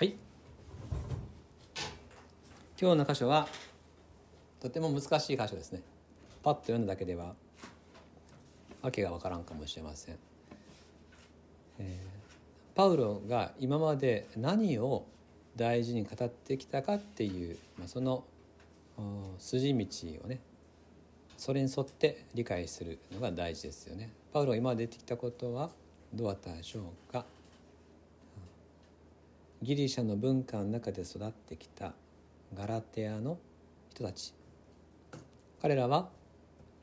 はい。今日の箇所はとても難しい箇所ですね。パッと読んだだけでは訳がわからんかもしれません、えー、パウロが今まで何を大事に語ってきたかっていう、まあ、その筋道をねそれに沿って理解するのが大事ですよね。パウロが今まで出てきたことはどうだったでしょうか？ギリシャの文化の中で育ってきたガラテアの人たち。彼らは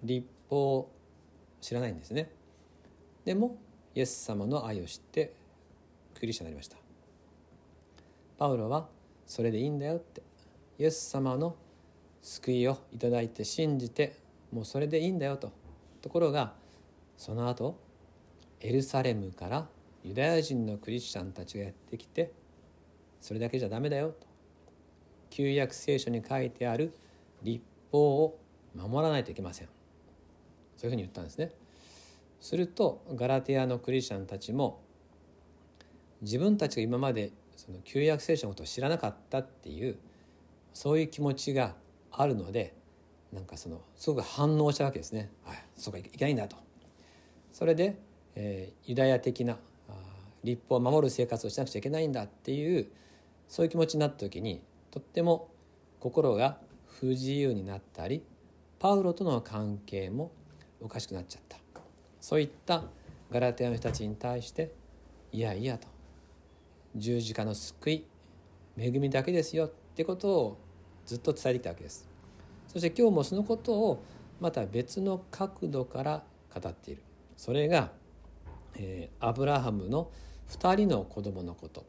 立法を知らないんですね。でもイエス様の愛を知ってクリスチャンになりました。パウロはそれでいいんだよって。イエス様の救いをいただいて信じてもうそれでいいんだよと。ところがその後エルサレムからユダヤ人のクリスチャンたちがやってきてそれだけじゃダメだよと旧約聖書に書いてある立法を守らないといけませんそういうふうに言ったんですねするとガラテアのクリスチャンたちも自分たちが今までその旧約聖書のことを知らなかったっていうそういう気持ちがあるのでなんかそのすごく反応したわけですね。はい、そうかいけないんだと。それで、えー、ユダヤ的な立法を守る生活をしなくちゃいけないんだっていうそういう気持ちになった時にとっても心が不自由になったりパウロとの関係もおかしくなっちゃった。そういったガラテヤの人たちに対していやいやと。十字架の救い恵みだけですよ。ってことをずっと伝えてきたわけです。そして今日もそのことをまた別の角度から語っている。それが、えー、アブラハムの2人の子供のこと。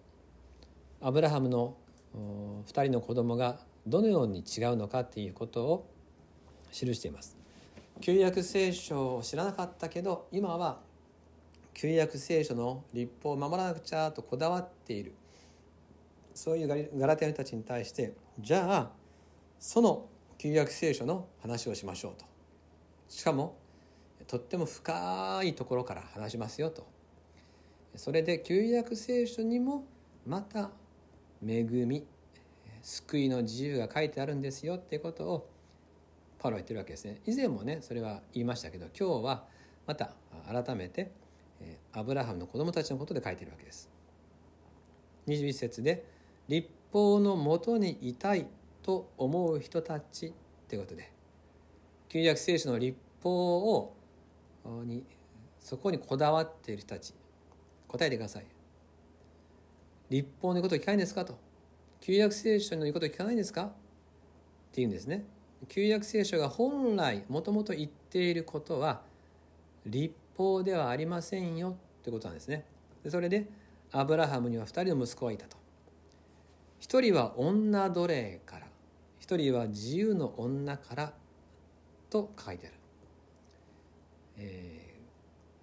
アブラハムの2人の子供がどのように違うのかっていうことを記しています。旧約聖書を知らなかったけど今は旧約聖書の立法を守らなくちゃとこだわっている。そういうガラテヤ人たちに対してじゃあその旧約聖書の話をしましょうと。しかもとっても深いところから話しますよと。それで旧約聖書にもまた恵み救いの自由が書いてあるんですよっていうことをパウロは言ってるわけですね。以前もねそれは言いましたけど今日はまた改めてアブラハムの子供たちのことで書いてるわけです。21節で「立法のもとにいたいと思う人たち」ってことで。旧約聖書の立法をにそこにこだわっている人たち。答えてください。立法の言うことを聞かないんですかと。旧約聖書の言うことを聞かないんですか。っていうんですね。旧約聖書が本来もともと言っていることは立法ではありませんよ。ってことなんですね。それでアブラハムには2人の息子がいたと。1人は女奴隷から1人は自由の女からと書いてある、え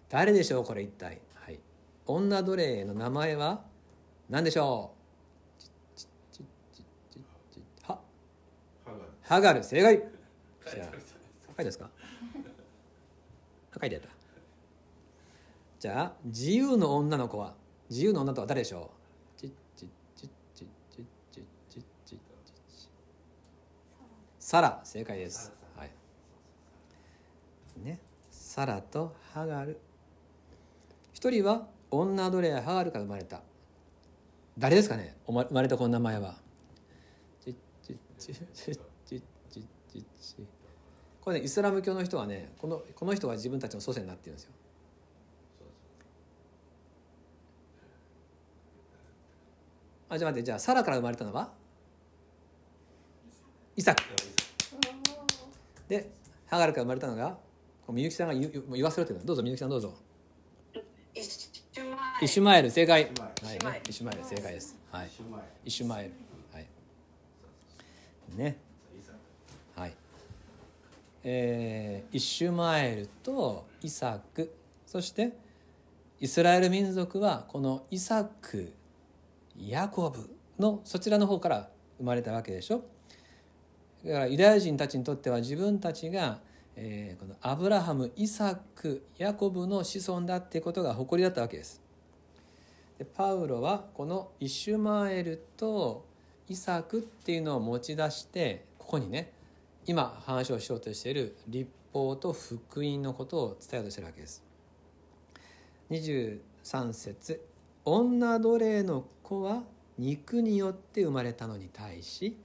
ー、誰でしょうこれ一体。はい。女奴隷の名前は？何でしょう？は？ハガル正解。じゃあ書いですか。書いでてた。じゃあ自由の女の子は？自由の女とは誰でしょう？サラ。正解です、はい。ね、サラとハガル一人は女奴隷ハガルから生まれた。誰ですかね？生まれたこの名前は。ちちちちこれねイスラム教の人はねこのこの人が自分たちの祖先になってるんですよ。あじゃあ待ってじゃあサラから生まれたのは？イサク。でハガルから生まれたのがみゆきさんが言言わせろってどうぞみゆきさんどうぞイシュマエル正解。はい。ねイシュマエル正解です。はい。イシュマエル。はい。ね。はい。えー、イシュマエルとイサク。そしてイスラエル民族はこのイサクヤコブのそちらの方から生まれたわけでしょ。だからユダヤ人たちにとっては自分たちが、えー、このアブラハムイサクヤコブの子孫だっていうことが誇りだったわけですでパウロはこのイシュマエルとイサクっていうのを持ち出してここにね今話をしようとしている立法と福音のことを伝えようとしてるわけです。23節女奴隷の子は肉によって生まれたのに対し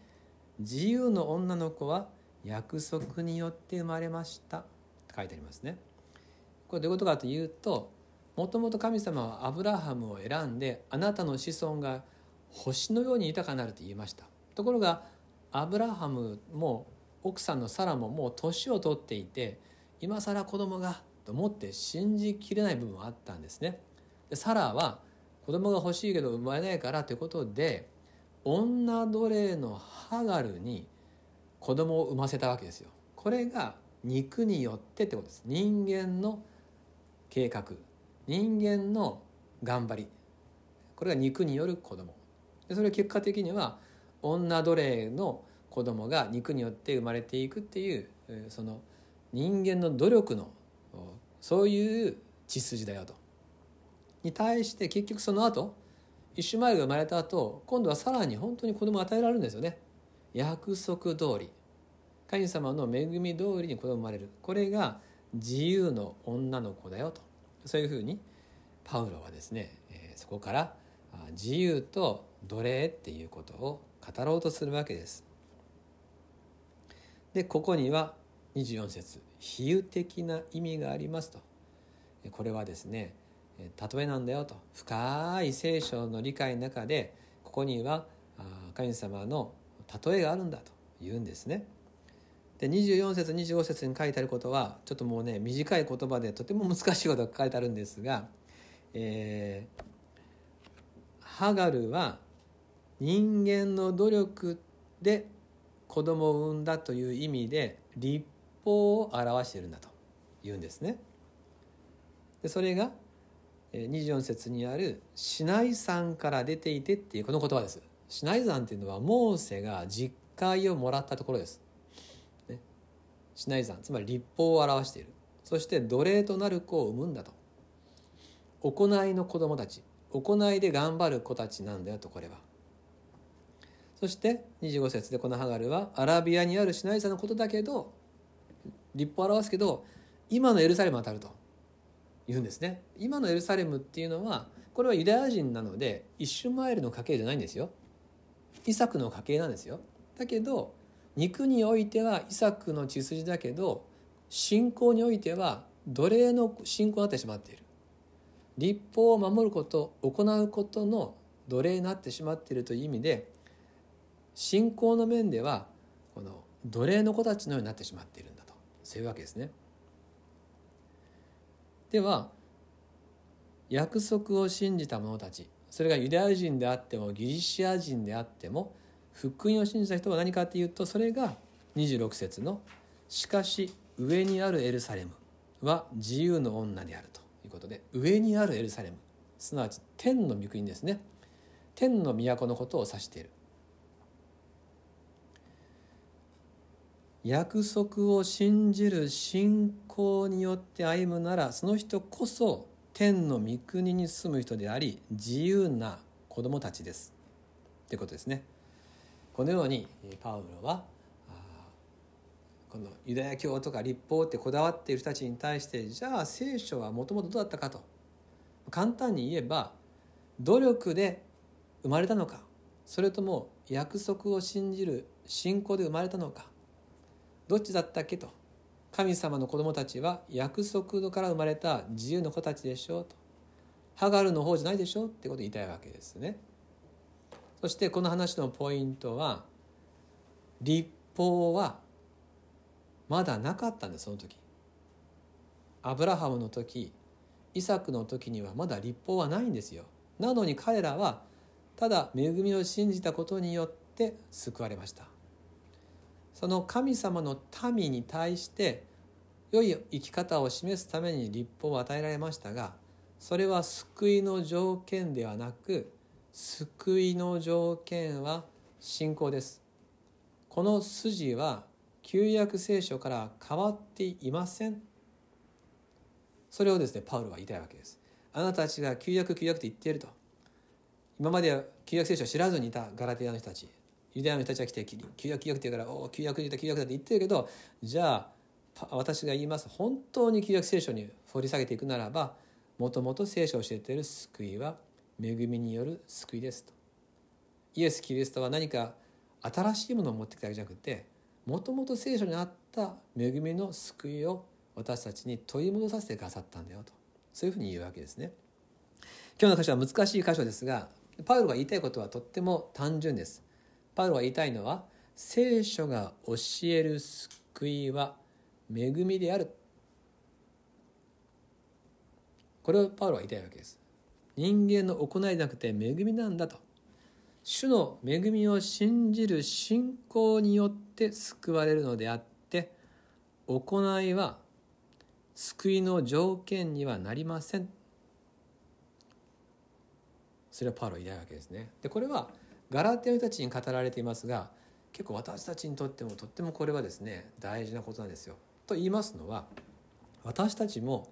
自由の女の子は約束によって生まれました」って書いてありますね。これどういうことかというともともと神様はアブラハムを選んであなたの子孫が星のように豊かなると言いました。ところがアブラハムも奥さんのサラももう年を取っていて今更子供がと思って信じきれない部分はあったんですね。でサラは子供が欲しいけど生まれないからということで女奴隷のハガルに子供を産ませたわけですよ。これが肉によってってことです。人間の計画。人間の頑張り。これが肉による子供。でそれは結果的には女奴隷の子供が肉によって生まれていくっていうその人間の努力のそういう血筋だよと。に対して結局その後一種前が生まれた後今度はさらに本当に子供を与えられるんですよね。約束通り。神様の恵み通りに子供生まれる。これが自由の女の子だよと。そういうふうにパウロはですね、えそこから自由と奴隷っていうことを語ろうとするわけです。でここには24節比喩的な意味がありますとこれはですね例えなんだよと深い聖書の理解の中でここには神様の例えがあるんだと言うんですね。で24節25節に書いてあることはちょっともうね短い言葉でとても難しいことが書かれてあるんですが、えー、ハガルは人間の努力で子供を産んだという意味で立法を表しているんだと言うんですね。でそれが24節にある「シナイ山から出ていて」っていうこの言葉です。シナイ山っていうのはモーセが実会をもらったところです。シナイ山つまり立法を表している。そして奴隷となる子を産むんだと。行いの子供たち行いで頑張る子たちなんだよとこれは。そして25節でこのハガルはアラビアにあるシナイザのことだけど立法を表すけど今のエルサレム当たると言うんですね。今のエルサレムっていうのはこれはユダヤ人なのでイシュマエルの家系じゃないんですよ。イサクの家系なんですよ。だけど肉においてはイサクの血筋だけど信仰においては奴隷の信仰になってしまっている。立法を守ること行うことの奴隷になってしまっているという意味で信仰の面ではこの奴隷の子たちのようになってしまっているんだとそういうわけですね。では約束を信じた者たちそれがユダヤ人であってもギリシア人であっても福音を信じた人は何かっていうとそれが26節の「しかし上にあるエルサレムは自由の女である」ということで上にあるエルサレムすなわち天の御国ですね。天の都のことを指している。約束を信じる信仰によって歩むならその人こそ天の御国に住む人であり自由な子供たちです。ということですね。このようにパウロはこのユダヤ教とか立法ってこだわっている人たちに対してじゃあ聖書はもともとどうだったかと。簡単に言えば努力で生まれたのか。それとも約束を信じる信仰で生まれたのか。どっちだったっけと。神様の子供たちは約束から生まれた自由の子たちでしょうと。ハガルの方じゃないでしょうってことを言いたいわけですね。そしてこの話のポイントは立法はまだなかったんですその時。アブラハムの時イサクの時にはまだ立法はないんですよ。なのに彼らはただ恵みを信じたことによって救われました。その神様の民に対して良い生き方を示すために立法を与えられましたがそれは救いの条件ではなく救いの条件は信仰です。この筋は旧約聖書から変わっていません。それをですねパウロは言いたいわけです。あなたたちが旧約旧約って言っていると。今までは旧約聖書を知らずにいたガラテヤの人たちユダヤの人たちが来て旧約旧約って言うから「おお旧約だ旧約だ」って言ってるけどじゃあ私が言います。本当に旧約聖書に掘り下げていくならばもともと聖書を教えている救いは恵みによる救いですと。イエス・キリストは何か新しいものを持ってきたわけじゃなくてもともと聖書にあった恵みの救いを私たちに取り戻させてくださったんだよとそういうふうに言うわけですね。今日の箇所は難しい箇所ですがパウロが言いたいことはとっても単純です。パウロが言いたいのは聖書が教える救いは恵みであるこれをパウロは言いたいわけです人間の行いじゃなくて恵みなんだと。主の恵みを信じる信仰によって救われるのであって行いは救いの条件にはなりません。それはパウロ言いたいわけですね。でこれはガラテヤの人たちに語られていますが結構私たちにとってもとってもこれはですね大事なことなんですよ。と言いますのは私たちも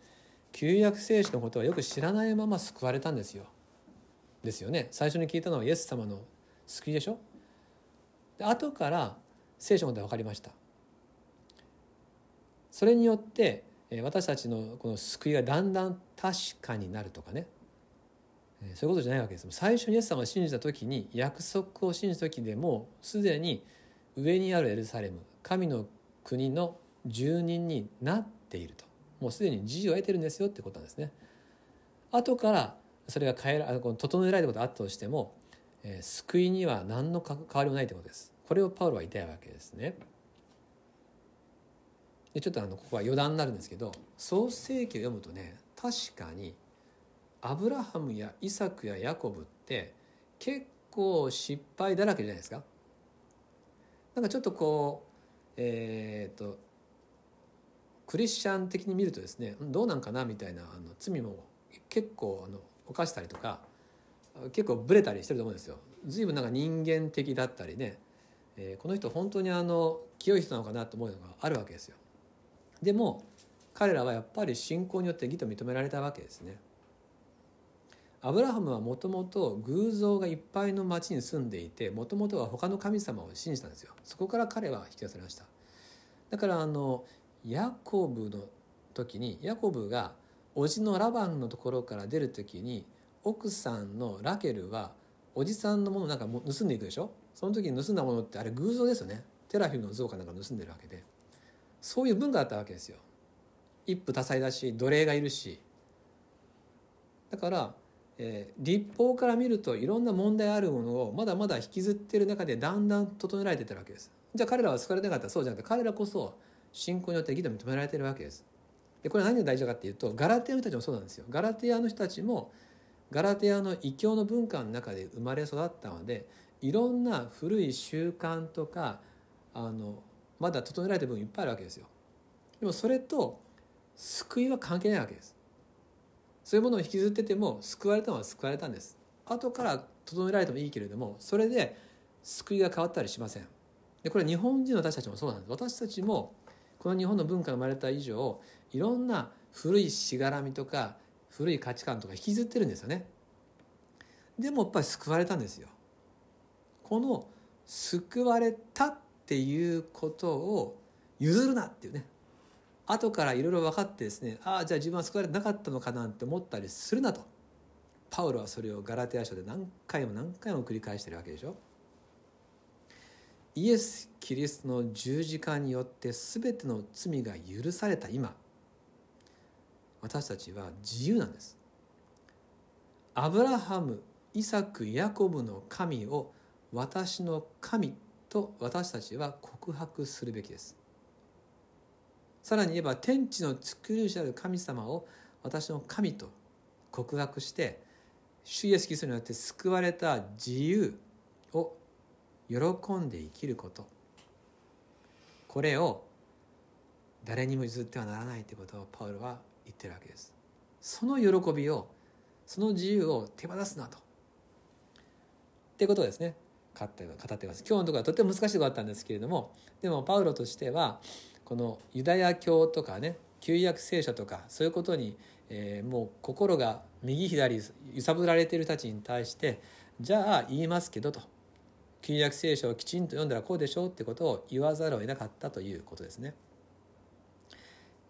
旧約聖書のことはよく知らないまま救われたんですよ。ですよね。最初に聞いたのはイエス様の救いでしょ？で後から聖書のことが分かりました。それによって私たちのこの救いがだんだん確かになるとかねそういうことじゃないわけです最初にイエス様を信じた時に約束を信じた時でもすでに上にあるエルサレム神の国の住人になっているともうすでに自由を得てるんですよってことなんですね。後からそれが変えら整えられたことがあったとしても、えー、救いには何の関わりもないということです。これをパウロは言いたいわけですね。でちょっとあのここは余談になるんですけど創世記を読むとね確かにアブラハムやイサクやヤコブって結構失敗だらけじゃないですか。なんかちょっとこうえっ、とクリスチャン的に見るとですねどうなんかなみたいなあの罪も結構あの犯したりとか結構ブレたりしてると思うんですよ。随分なんか人間的だったりね、えー、この人本当にあの清い人なのかなと思うのがあるわけですよ。でも彼らはやっぱり信仰によって義と認められたわけですね。アブラハムはもともと偶像がいっぱいの町に住んでいてもともとは他の神様を信じたんですよそこから彼は引き出されましただからあのヤコブの時にヤコブが叔父のラバンのところから出る時に奥さんのラケルはおじさんのものなんか盗んでいくでしょ？その時に盗んだものってあれ偶像ですよね。テラフィムの像かなんか盗んでるわけで。そういう文化だったわけですよ。一夫多妻だし奴隷がいるし。だからえー、立法から見るといろんな問題あるものをまだまだ引きずってる中でだんだん整えられてたわけです。じゃあ彼らは救われなかった。そうじゃなくて彼らこそ信仰によって義と認められているわけです。でこれ何が大事かっていうとガラテアの人たちもそうなんですよ。ガラテアの人たちもガラテアの異教の文化の中で生まれ育ったのでいろんな古い習慣とかあのまだ整えられてる部分いっぱいあるわけですよ。でもそれと救いは関係ないわけです。そういうものを引きずってても救われたのは救われたんです。後から整えられてもいいけれどもそれで救いが変わったりしません。でこれ日本人の私たちもそうなんです。私たちもこの日本の文化が生まれた以上いろんな古いしがらみとか古い価値観とか引きずってるんですよね。でもやっぱり救われたんですよ。この救われたっていうことを譲るなっていうね。後からいろいろ分かってですねああじゃあ自分は救われてなかったのかなって思ったりするなと。パウロはそれをガラテヤ書で何回も何回も繰り返してるわけでしょ。イエス・キリストの十字架によって全ての罪が許された今私たちは自由なんです。アブラハムイサクヤコブの神を私の神と私たちは告白するべきです。さらに言えば天地の作り主である神様を私の神と告白して主イエスキリストによって救われた自由喜んで生きること。これを誰にも譲ってはならないということをパウロは言ってるわけです。その喜びをその自由を手放すなと。っていうことですね。語ってます。今日のところはとても難しいことだったんですけれどもでもパウロとしてはこのユダヤ教とかね旧約聖書とかそういうことに、えー、もう心が右左揺さぶられている人たちに対してじゃあ言いますけどと。旧約聖書をきちんと読んだらこうでしょうってことを言わざるを得なかったということですね。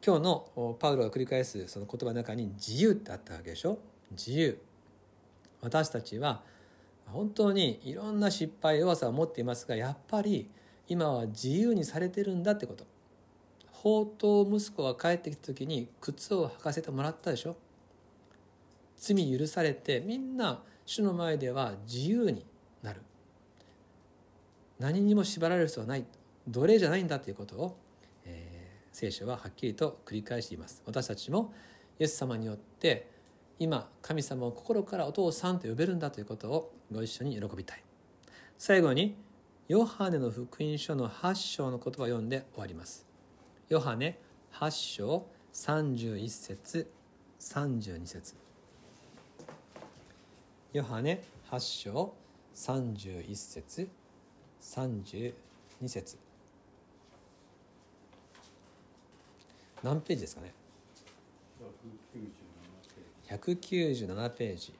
今日のパウロが繰り返すその言葉の中に自由ってあったわけでしょ？自由。私たちは本当にいろんな失敗弱さを持っていますがやっぱり今は自由にされてるんだってこと。宝刀息子が帰ってきた時に靴を履かせてもらったでしょ？罪許されてみんな主の前では自由になる。何にも縛られる必要はない。奴隷じゃないんだということを、えー、聖書ははっきりと繰り返しています。私たちもイエス様によって今神様を心からお父さんと呼べるんだということをご一緒に喜びたい。最後にヨハネの福音書の8章の言葉を読んで終わります。ヨハネ8章31節32節。ヨハネ8章31節。32節。何ページですかね？197ページ。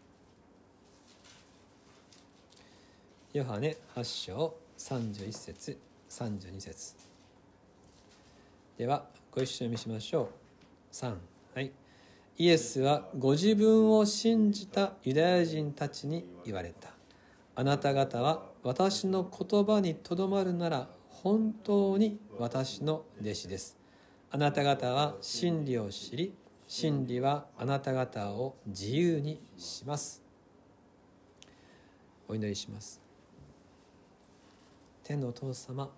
ヨハネ8章31節32節。ではご一緒に見しましょう。3はい。イエスはご自分を信じたユダヤ人たちに言われた。あなた方は私の言葉にとどまるなら本当に私の弟子です。あなた方は真理を知り真理はあなた方を自由にします。お祈りします。天のお父様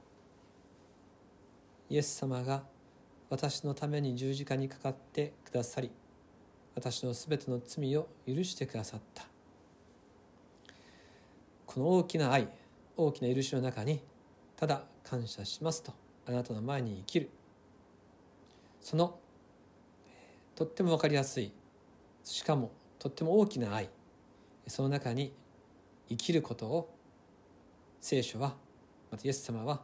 イエス様が私のために十字架にかかってくださり私のすべての罪を許してくださった。この大きな愛大きな許しの中にただ感謝しますとあなたの前に生きる。そのとっても分かりやすいしかもとっても大きな愛その中に生きることを聖書はまたイエス様は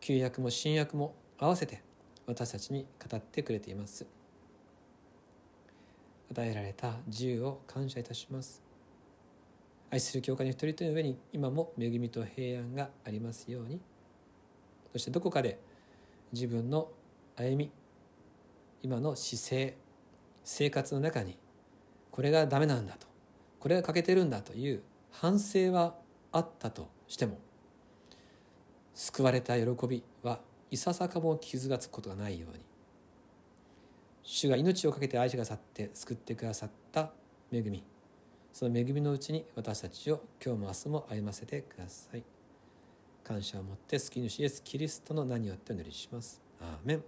旧約も新約も合わせて私たちに語ってくれています。与えられた自由を感謝いたします。愛する教会の一人一人の上に今も恵みと平安がありますように。そしてどこかで自分の歩み今の姿勢生活の中にこれがダメなんだとこれが欠けてるんだという反省はあったとしても救われた喜びはいささかも傷がつくことがないように。主が命を懸けて愛しがさって救ってくださった恵み。その恵みのうちに私たちを今日も明日も歩ませてください。感謝を持って救い主イエスキリストの名によってお祈りします。アーメン。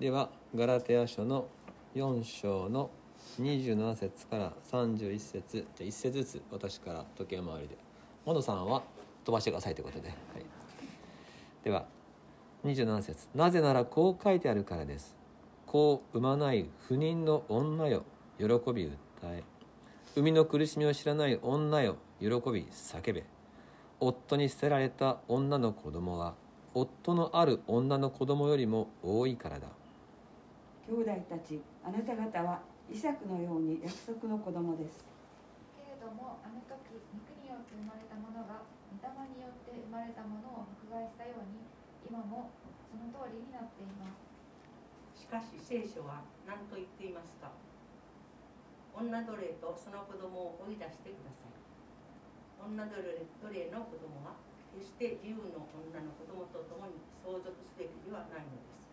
ではガラテヤ書の4章の27節から31節。じゃ1節ずつ私から時計回りで。モノさんは飛ばしてくださいということで、はい、では27節。なぜならこう書いてあるからです。こう産まない不妊の女よ。喜び訴え。生みの苦しみを知らない女よ。喜び叫べ。夫に捨てられた女の子供は夫のある女の子供よりも多いからだ。兄弟たちあなた方はイサクのように約束の子供です。けれどもあの時肉によって生まれたものが御霊によって生まれたものを迫害したように今もその通りになっています。しかし聖書は何と言っていますか？女奴隷とその子供を追い出してください。女奴隷の子供は決して自由の女の子供と共に相続すべきではないのです。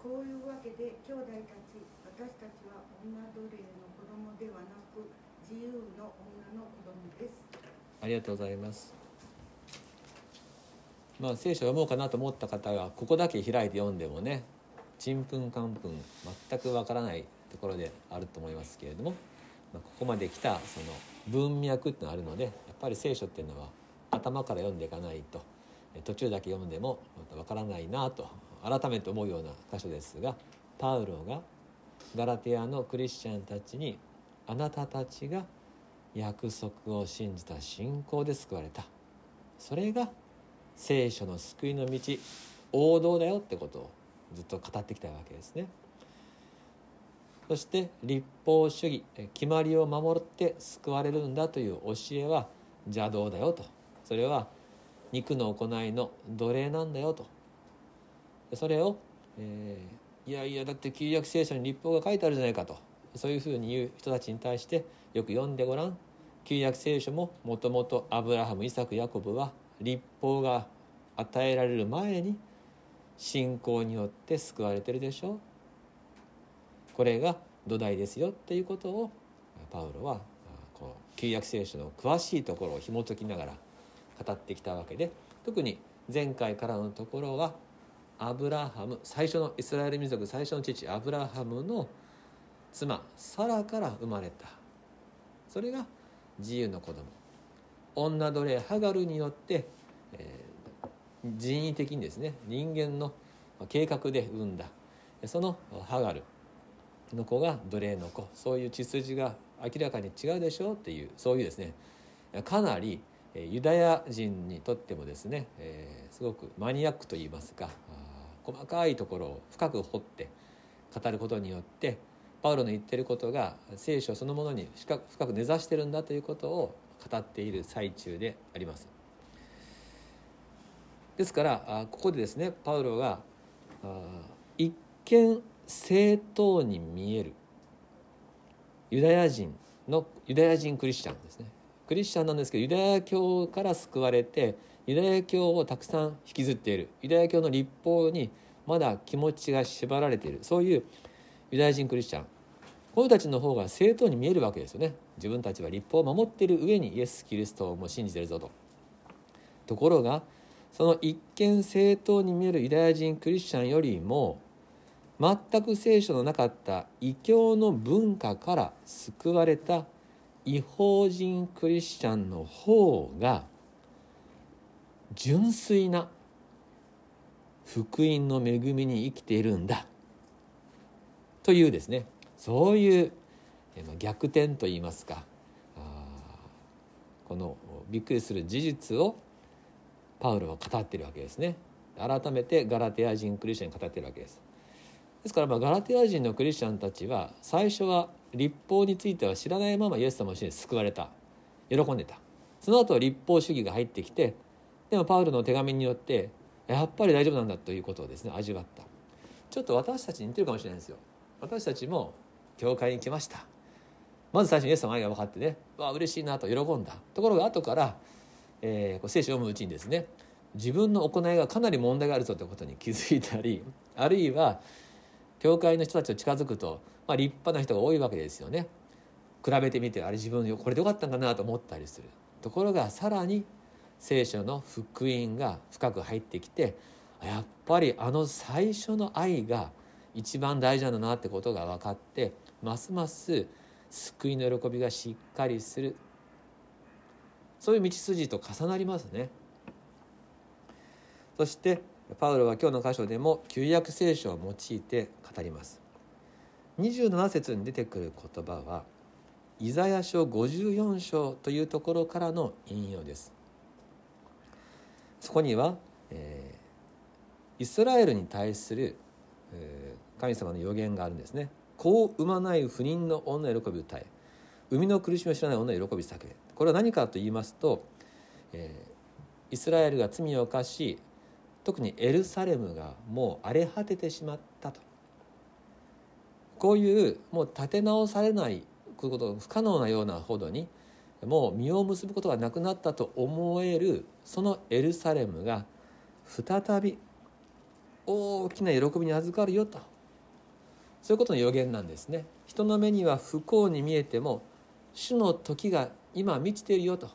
こういうわけで兄弟たち私たちは女奴隷の子供ではなく自由の女の子供です。ありがとうございますまあ聖書を読もうかなと思った方がここだけ開いて読んでもねちんぷんかんぷん全くわからないところであると思いますけれども、まあ、ここまで来たその文脈ってのがあるのでやっぱり聖書っていうのは頭から読んでいかないと途中だけ読んでもまたわからないなと改めて思うような箇所ですがパウロがガラテアのクリスチャンたちにあなたたちが約束を信じた信仰で救われた。それが聖書の救いの道王道だよってことをずっと語ってきたわけですね。そして立法主義決まりを守って救われるんだという教えは邪道だよと。それは肉の行いの奴隷なんだよと。それを、えー、いやいやだって旧約聖書に立法が書いてあるじゃないかと。そういうふうに言う人たちに対してよく読んでごらん。旧約聖書ももともとアブラハムイサクヤコブは立法が与えられる前に信仰によって救われてるでしょ？これが土台ですよっていうことをパウロはこう旧約聖書の詳しいところを紐解きながら語ってきたわけで特に前回からのところはアブラハム最初のイスラエル民族最初の父アブラハムの妻サラから生まれた。それが自由の子供。女奴隷ハガルによって、えー、人為的にですね人間の計画で産んだそのハガル。の子が奴隷の子。そういう血筋が明らかに違うでしょうっていうそういうですね。かなりユダヤ人にとってもですね、えー、すごくマニアックといいますか細かいところを深く掘って語ることによってパウロの言ってることが聖書そのものに深く根ざしてるんだということを語っている最中であります。ですからここでですねパウロが一見正当に見えるユダヤ人のユダヤ人クリスチャンですねクリスチャンなんですけどユダヤ教から救われてユダヤ教をたくさん引きずっているユダヤ教の立法にまだ気持ちが縛られているそういうユダヤ人クリスチャンこの人たちの方が正当に見えるわけですよね。自分たちは立法を守っている上にイエス・キリストをも信じてるぞと。ところがその一見正当に見えるユダヤ人クリスチャンよりも全く聖書のなかった異教の文化から救われた違法人クリスチャンの方が純粋な福音の恵みに生きているんだ。というですね。そういう逆転といいますかこのびっくりする事実をパウロは語ってるわけですね。改めてガラテヤ人クリスチャンに語ってるわけです。ですからまあガラテヤ人のクリスチャンたちは最初は立法については知らないままイエス様を信じて救われた。喜んでた。その後立法主義が入ってきてでもパウロの手紙によってやっぱり大丈夫なんだということをですね味わった。ちょっと私たちに似てるかもしれないんですよ。私たちも教会に来ました。まず最初にイエス様の愛が分かってねわあ嬉しいなと喜んだ。ところが後から、えー、こう聖書を読むうちにですね自分の行いがかなり問題があるぞということに気づいたりあるいは教会の人たちと近づくとまあ、立派な人が多いわけですよね。比べてみてあれ自分これでよかったんかなと思ったりする。ところがさらに聖書の福音が深く入ってきてやっぱりあの最初の愛が一番大事なんだなってことが分かってますます救いの喜びがしっかりする。そういう道筋と重なりますね。そしてパウロは今日の箇所でも旧約聖書を用いて語ります。27節に出てくる言葉はイザヤ書54章というところからの引用です。そこには、えー、イスラエルに対する、えー、神様の予言があるんですね。子を産まない不妊の女喜び歌え。生みの苦しみを知らない女喜び叫べこれは何かと言いますと、えー、イスラエルが罪を犯し特にエルサレムがもう荒れ果ててしまったと。こういうもう立て直されないこと不可能なようなほどにもう実を結ぶことがなくなったと思えるそのエルサレムが再び大きな喜びに預かるよと。そういうことの予言なんですね。人の目には不幸に見えても主の時が今満ちているよと。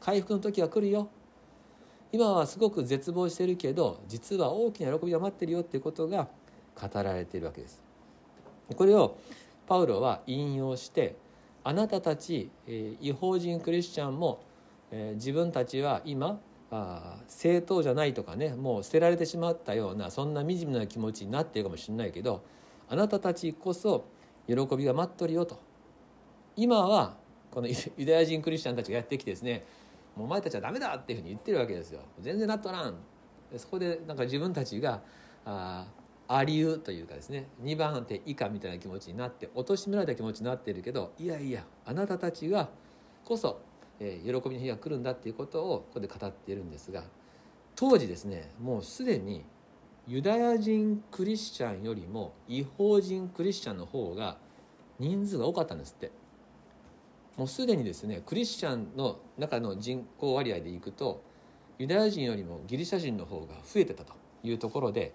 回復の時が来るよ。今はすごく絶望してるけど実は大きな喜びが待ってるよっていうことが語られているわけです。これをパウロは引用してあなたたち、え違法人クリスチャンも、自分たちは今正当じゃないとかねもう捨てられてしまったようなそんな惨めな気持ちになっているかもしれないけどあなたたちこそ喜びが待っとるよと。今はこのユダヤ人クリスチャンたちがやってきてですねもうお前たちはダメだっていうふうに言ってるわけですよ。全然なっとらん。そこでなんか自分たちがあありうというかですね2番手以下みたいな気持ちになって貶められた気持ちになってるけどいやいやあなたたちがこそ、えー喜びの日が来るんだっていうことをここで語っているんですが当時ですねもうすでにユダヤ人クリスチャンよりも違法人クリスチャンの方が人数が多かったんですって。もうすでにですねクリスチャンの中の人口割合でいくとユダヤ人よりもギリシャ人の方が増えてたというところで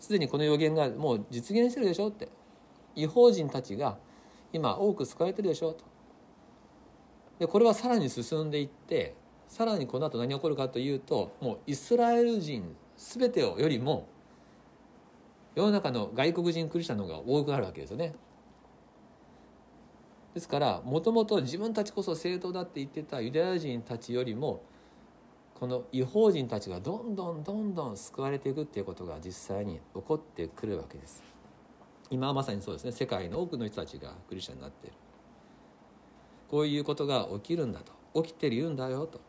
すでにこの予言がもう実現してるでしょって。違法人たちが今多く救われてるでしょと。でこれはさらに進んでいってさらにこの後何が起こるかというともうイスラエル人全てをよりも世の中の外国人クリスチャンの方が多くなるわけですよね。ですからもともと自分たちこそ正当だって言ってたユダヤ人たちよりもこの違法人たちがどんどんどんどん救われていくっていうことが実際に起こってくるわけです。今はまさにそうですね。世界の多くの人たちがクリスチャンになっている。こういうことが起きるんだと。起きてるんだよと。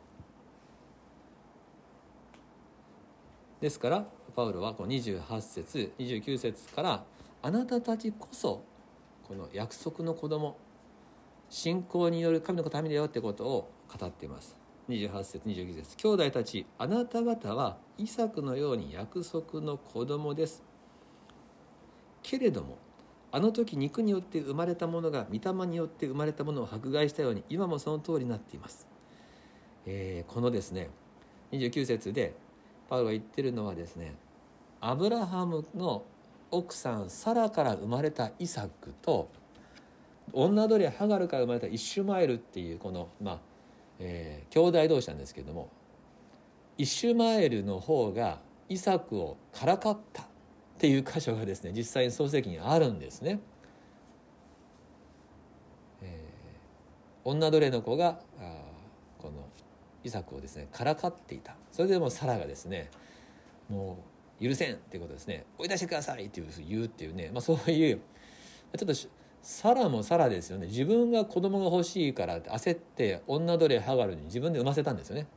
ですからパウロはこの28節29節からあなたたちこそこの約束の子供信仰による神の民だよってことを語っています。28節29節兄弟たちあなた方はイサクのように約束の子供です。けれどもあの時肉によって生まれたものが御霊によって生まれたものを迫害したように今もその通りになっています、えーこのですね29節でパウロが言ってるのはですねアブラハムの奥さんサラから生まれたイサクと女奴隷ハガルから生まれたイシュマエルっていうこのまあ、えー兄弟同士なんですけれどもイシュマエルの方がイサクをからかったっていう箇所がですね実際に創世記にあるんですね。えー女奴隷の子があこのイサクをですねからかっていたそれでもサラがですねもう許せんっていうことですね。追い出してくださいっていうふうに言うっていうね、まあ、そういうちょっとサラもサラですよね。自分が子供が欲しいからって焦って女奴隷ハガルに自分で産ませたんですよね。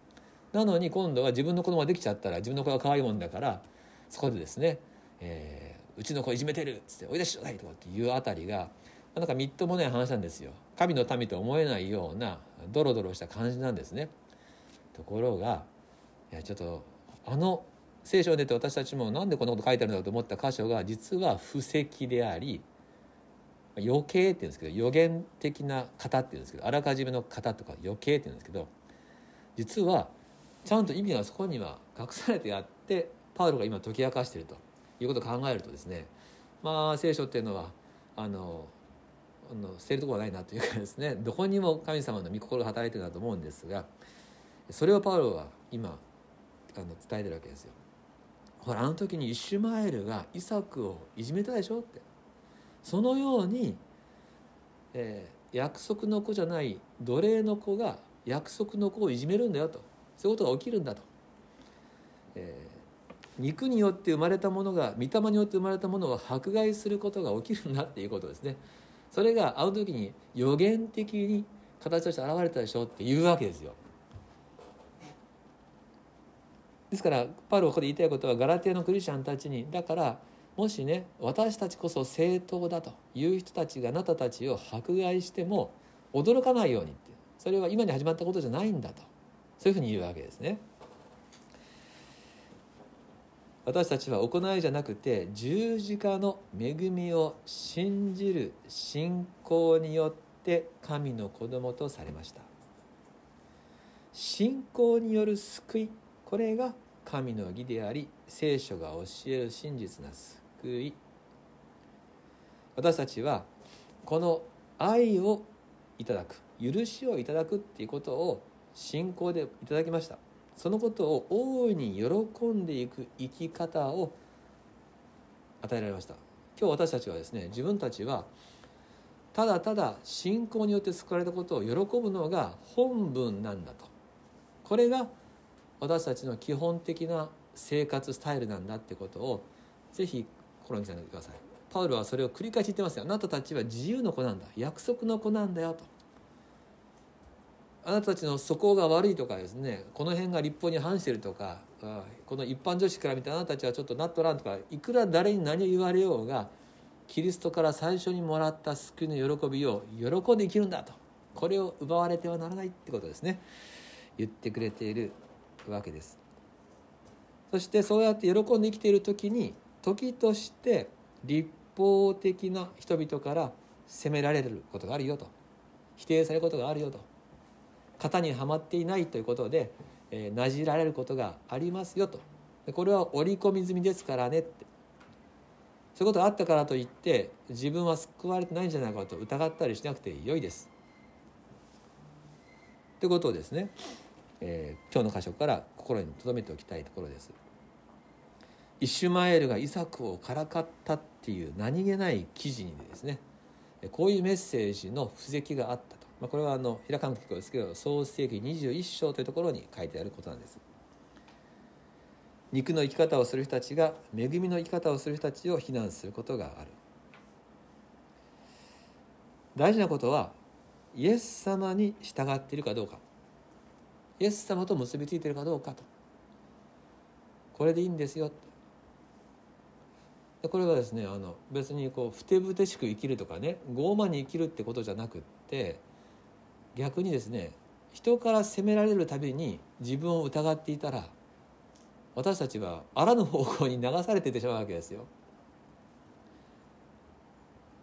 なのに今度は自分の子供ができちゃったら自分の子が可愛いもんだからそこでですね、えーうちの子いじめてるっつって追い出してくださいとかっていうあたりがなんかみっともない話なんですよ。神の民と思えないようなドロドロした感じなんですね。ところがいやちょっとあの聖書を出て私たちもなんでこんなこと書いてあるんだろうと思った箇所が実は布石であり余計っていうんですけど予言的な型っていうんですけどあらかじめの型とか余計っていうんですけど実はちゃんと意味がそこには隠されてあってパウロが今解き明かしているということを考えるとですねまあ聖書っていうのはあのあの捨てるとこはないなというかですねどこにも神様の御心が働いてるなと思うんですがそれをパウロは今あの伝えてるわけですよ。ほらあの時にイシュマエルがイサクをいじめたでしょって。そのように、えー約束の子じゃない奴隷の子が約束の子をいじめるんだよと。そういうことが起きるんだと、えー肉によって生まれたものが御霊によって生まれたものを迫害することが起きるんだっていうことですね。それがあの時に予言的に形として現れたでしょっていうわけですよ。ですからパウロがここで言いたいことはガラテのクリスチャンたちにだからもしね私たちこそ正当だという人たちがあなたたちを迫害しても驚かないようにってそれは今に始まったことじゃないんだとそういうふうに言うわけですね。私たちは行いじゃなくて十字架の恵みを信じる信仰によって神の子供とされました信仰による救いこれが神の義であり聖書が教える真実な救い。私たちはこの愛をいただく許しをいただくっていうことを信仰でいただきました。そのことを大いに喜んでいく生き方を与えられました。今日私たちはですね自分たちはただただ信仰によって救われたことを喜ぶのが本分なんだと。これが私たちの基本的な生活スタイルなんだってことをぜひ心に刻んでください。パウロはそれを繰り返し言ってますよ。あなたたちは自由の子なんだ。約束の子なんだよと。あなたたちの素行が悪いとかですね。この辺が立法に反してるとかこの一般女子から見てあなたたちはちょっとなっとらんとかいくら誰に何を言われようがキリストから最初にもらった救いの喜びを喜んで生きるんだと。これを奪われてはならないってことですね。言ってくれているわけです。そしてそうやって喜んで生きている時に時として立法的な人々から責められることがあるよと。否定されることがあるよと。型にはまっていないということで、えー、なじられることがありますよと。これは織り込み済みですからねって。そういうことがあったからといって自分は救われてないんじゃないかと疑ったりしなくてよいです。ということですね、えー、今日の箇所から心に留めておきたいところです。イシュマエルがイサクをからかったっていう何気ない記事にですねこういうメッセージの布石があったと、まあ、これはあの平川のですけど創世紀21章というところに書いてあることなんです。肉の生き方をする人たちが恵みの生き方をする人たちを非難することがある大事なことはイエス様に従っているかどうかイエス様と結びついているかどうかとこれでいいんですよこれはですねあの別にこうふてぶてしく生きるとかね傲慢に生きるってことじゃなくって逆にですね人から責められるたびに自分を疑っていたら私たちはあらぬ方向に流されていってしまうわけですよ。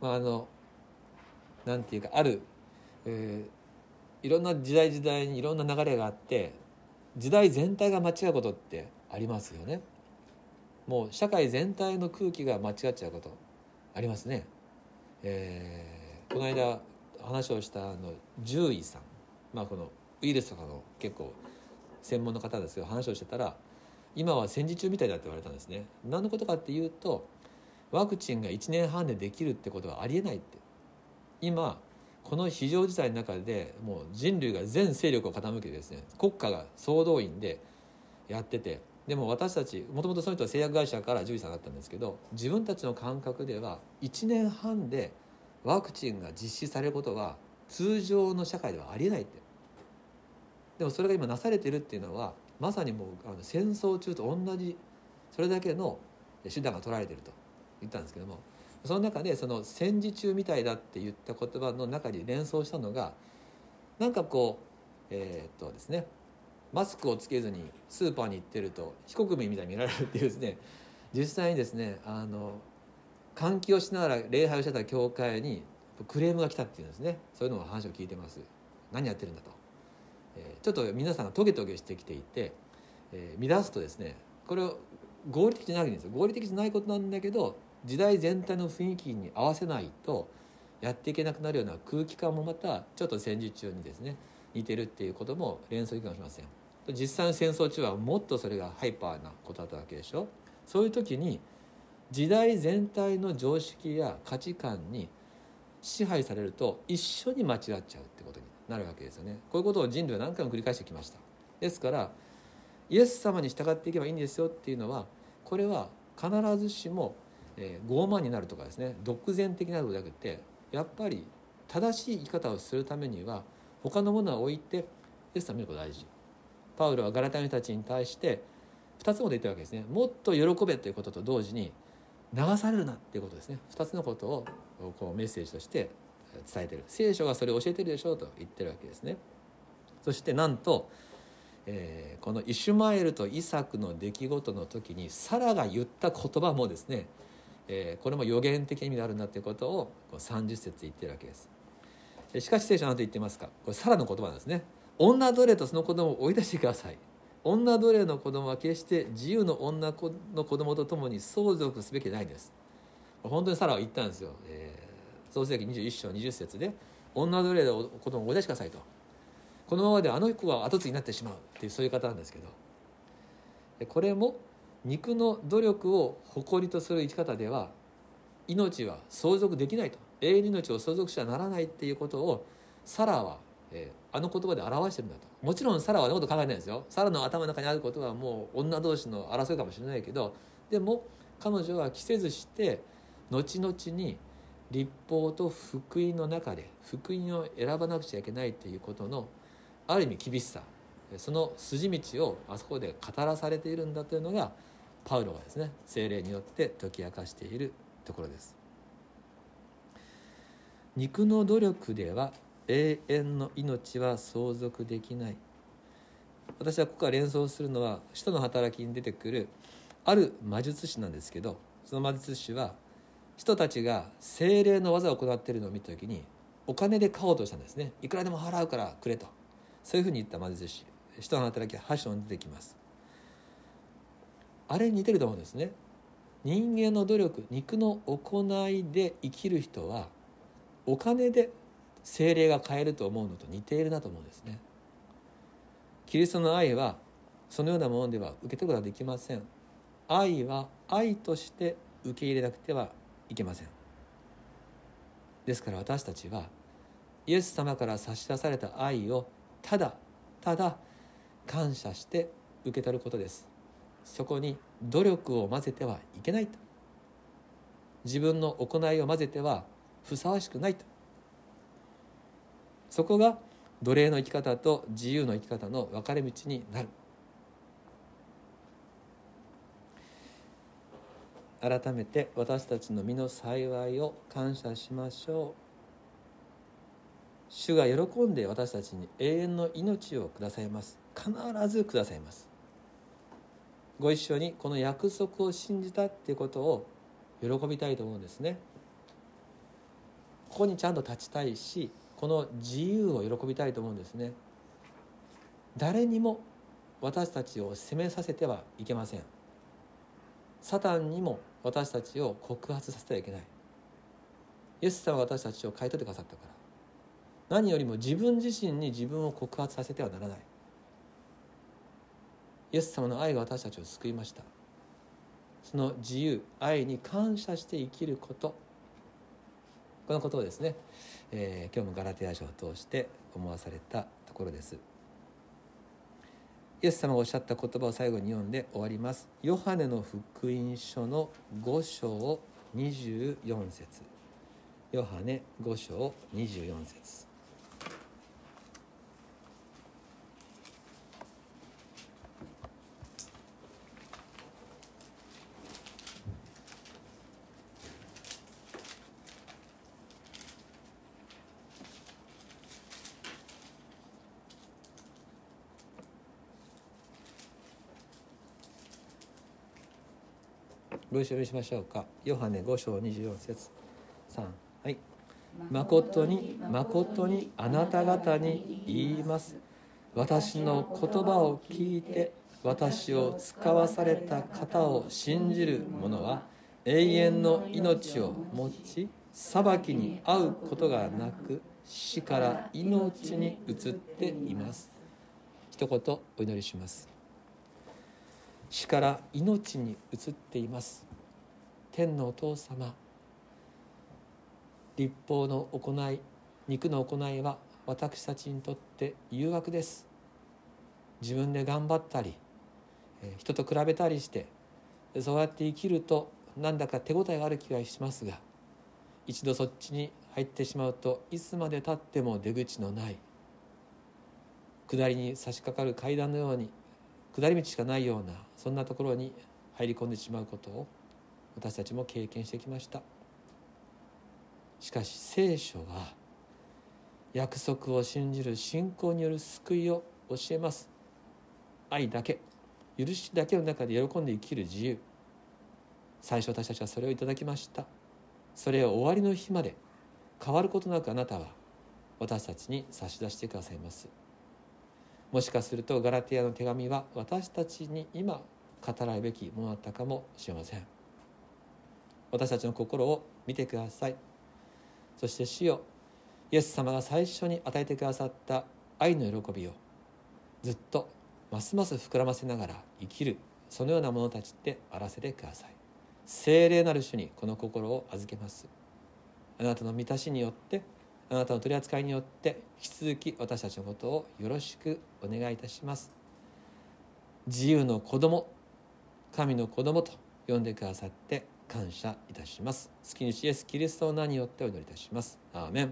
まあ、あのなんていうかある、えー、いろんな時代時代にいろんな流れがあって時代全体が間違うことってありますよね。もう社会全体の空気が間違っちゃうことありますね。えー、この間話をしたあの獣医さん、まあ、このウイルスとかの結構専門の方ですけど話をしてたら今は戦時中みたいだって言われたんですね何のことかっていうとワクチンが1年半でできるってことはありえないって今この非常事態の中でもう人類が全勢力を傾けてですね国家が総動員でやっててでも私たちもともとその人は製薬会社から獣医さんだったんですけど自分たちの感覚では1年半でワクチンが実施されることは通常の社会ではありえないって。でもそれが今なされてるっていうのはまさにもうあの戦争中と同じそれだけの手段が取られてると言ったんですけどもその中でその戦時中みたいだって言った言葉の中に連想したのがなんかこうえー、っとですねマスクをつけずにスーパーに行ってると非国民みたいに見られるっていうですね実際にですねあの換気をしながら礼拝をしてた教会にクレームが来たっていうんですね。そういうのを話を聞いてます。何やってるんだと。ちょっと皆さんがトゲトゲしてきていて、えー、乱すとですねこれを合理的じゃないんですよ。合理的じゃないことなんだけど時代全体の雰囲気に合わせないとやっていけなくなるような空気感もまたちょっと戦時中にですね似てるっていうことも連想いくかもしれません。実際の戦争中はもっとそれがハイパーなことだったわけでしょ。そういう時に時代全体の常識や価値観に支配されると一緒に間違っちゃうってことになるわけですよね。こういうことを人類は何回も繰り返してきました。ですからイエス様に従っていけばいいんですよっていうのはこれは必ずしも、えー、傲慢になるとかですね独善的なことじゃなくてやっぱり正しい生き方をするためには他のものは置いてイエス様を見ることが大事。パウロはガラタの人たちに対して2つのこと言ってるわけですね。もっと喜べということと同時に流されるなっていうことですね。2つのことをこうメッセージとして伝えてる。聖書がそれを教えてるでしょうと言ってるわけですね。そしてなんと、えー、このイシュマエルとイサクの出来事の時にサラが言った言葉もですね、えー、これも予言的意味があるんだということをこう30節言ってるわけです。しかし聖書は何と言ってますか？これサラの言葉なんですね。女奴隷とその子供を追い出してください。女奴隷の子供は決して自由の女の子供と共に相続すべきでないんです。本当にサラは言ったんですよ、えー創世記21章20節で女奴隷の子供を追い出してくださいと。このままであの子は後継ぎになってしまうっていうそういう方なんですけど。これも肉の努力を誇りとする生き方では命は相続できないと。永遠に命を相続してはならないっていうことをサラは、えー、あの言葉で表してるんだと。もちろんサラはあのこと考えないですよ。サラの頭の中にあることはもう女同士の争いかもしれないけどでも彼女は着せずして後々に立法と福音の中で福音を選ばなくちゃいけないということのある意味厳しさ。その筋道をあそこで語らされているんだというのがパウロがですね精霊によって解き明かしているところです。肉の努力では永遠の命は相続できない。私はここから連想するのは使徒の働きに出てくるある魔術師なんですけどその魔術師は人たちが精霊の技を行っているのを見た時にお金で買おうとしたんですね。いくらでも払うからくれと。そういうふうに言った魔術師。人の働きは8章に出てきます。あれに似てると思うんですね。人間の努力肉の行いで生きる人はお金で精霊が変えると思うのと似ているなと思うんですね。キリストの愛はそのようなものでは受け取ることができません。愛は愛として受け入れなくてはいけません。ですから私たちはイエス様から差し出された愛をただただ感謝して受け取ることです。そこに努力を混ぜてはいけないと。自分の行いを混ぜてはふさわしくないと。そこが奴隷の生き方と自由の生き方の分かれ道になる。改めて私たちの身の幸いを感謝しましょう。主が喜んで私たちに永遠の命をくださいます。必ずくださいます。ご一緒にこの約束を信じたっていうことを喜びたいと思うんですね。ここにちゃんと立ちたいしこの自由を喜びたいと思うんですね。誰にも私たちを責めさせてはいけません。サタンにも私たちを告発させてはいけない。イエス様が私たちを買い取ってくださったから。何よりも自分自身に自分を告発させてはならない。イエス様の愛が私たちを救いました。その自由愛に感謝して生きること。このことをですね、えー、今日もガラテヤ書を通して思わされたところです。イエス様がおっしゃった言葉を最後に読んで終わります。ヨハネの福音書の5章24節。ヨハネ5章24節。ご一緒にしましょうか。ヨハネ5章24節3はい。誠に誠にあなた方に言います。私の言葉を聞いて私を使わされた方を信じる者は永遠の命を持ち裁きに遭うことがなく死から命に移っています。一言お祈りします。死から命に移っています天のお父様。立法の行い肉の行いは私たちにとって誘惑です。自分で頑張ったり人と比べたりしてそうやって生きるとなんだか手応えがある気がしますが一度そっちに入ってしまうといつまでたっても出口のない。下りに差し掛かる階段のように下り道しかないようなそんなところに入り込んでしまうことを私たちも経験してきました。しかし聖書は約束を信じる信仰による救いを教えます。愛だけ許しだけの中で喜んで生きる自由。最初私たちはそれをいただきました。それを終わりの日まで変わることなくあなたは私たちに差し出してくださいます。もしかするとガラティアの手紙は私たちに今語られべきものだったかもしれません。私たちの心を見てください。そして主よイエス様が最初に与えてくださった愛の喜びをずっとますます膨らませながら生きるそのような者たちってあらせてください。聖霊なる主にこの心を預けます。あなたの満たしによってあなたの取り扱いによって引き続き私たちのことをよろしくお願いいたします。自由の子供神の子供と呼んでくださって感謝いたします。月にイエスキリストの名によってお祈りいたします。アーメン